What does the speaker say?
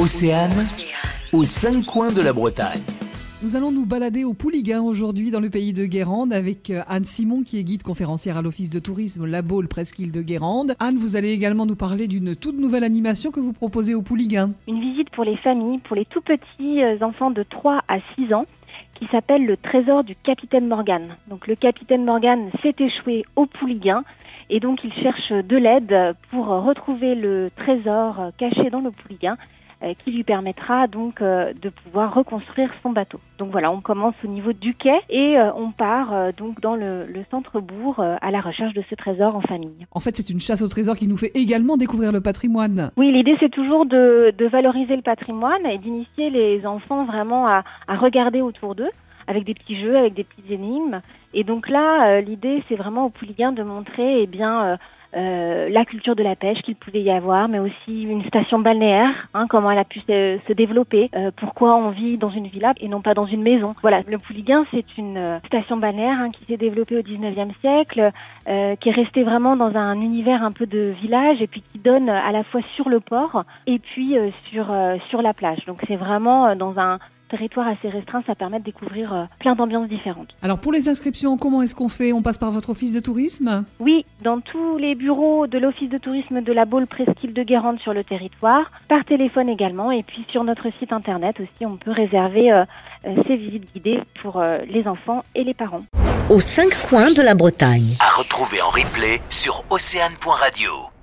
Océane, aux cinq coins de la Bretagne. Nous allons nous balader au Pouliguen aujourd'hui dans le pays de Guérande avec euh, Anne Simon qui est guide conférencière à l'office de tourisme La Baule Presqu'île de Guérande. Anne, vous allez également nous parler d'une toute nouvelle animation que vous proposez au Pouliguen. Une visite pour les familles, pour les tout petits euh, enfants de 3 à 6 ans qui s'appelle le trésor du capitaine Morgan. Donc le capitaine Morgan s'est échoué au Pouliguen et donc il cherche de l'aide pour retrouver le trésor caché dans le Pouliguen euh, qui lui permettra donc euh, de pouvoir reconstruire son bateau. Donc voilà, on commence au niveau du quai et euh, on part donc dans le, centre-bourg à la recherche de ce trésor en famille. En fait, c'est une chasse au trésor qui nous fait également découvrir le patrimoine. Oui, l'idée c'est toujours de, valoriser le patrimoine et d'initier les enfants vraiment à, regarder autour d'eux avec des petits jeux, avec des petites énigmes. Et donc là, l'idée c'est vraiment au Pouliguen de montrer eh bien euh, la culture de la pêche qu'il pouvait y avoir, mais aussi une station balnéaire, hein, comment elle a pu se, développer, euh, pourquoi on vit dans une villa et non pas dans une maison. Voilà, le Pouliguen, c'est une euh, station balnéaire hein, qui s'est développée au 19e siècle, qui est restée vraiment dans un univers un peu de village et puis qui donne à la fois sur le port et puis sur, sur la plage. Donc c'est vraiment dans un territoire assez restreint, ça permet de découvrir euh, plein d'ambiances différentes. Alors pour les inscriptions, comment est-ce qu'on fait? On passe par votre office de tourisme? Oui, dans tous les bureaux de l'office de tourisme de la Baule Presqu'île de Guérande sur le territoire, par téléphone également, et puis sur notre site internet aussi, on peut réserver euh, euh, ces visites guidées pour les enfants et les parents. Aux cinq coins de la Bretagne. À retrouver en replay sur océane.radio.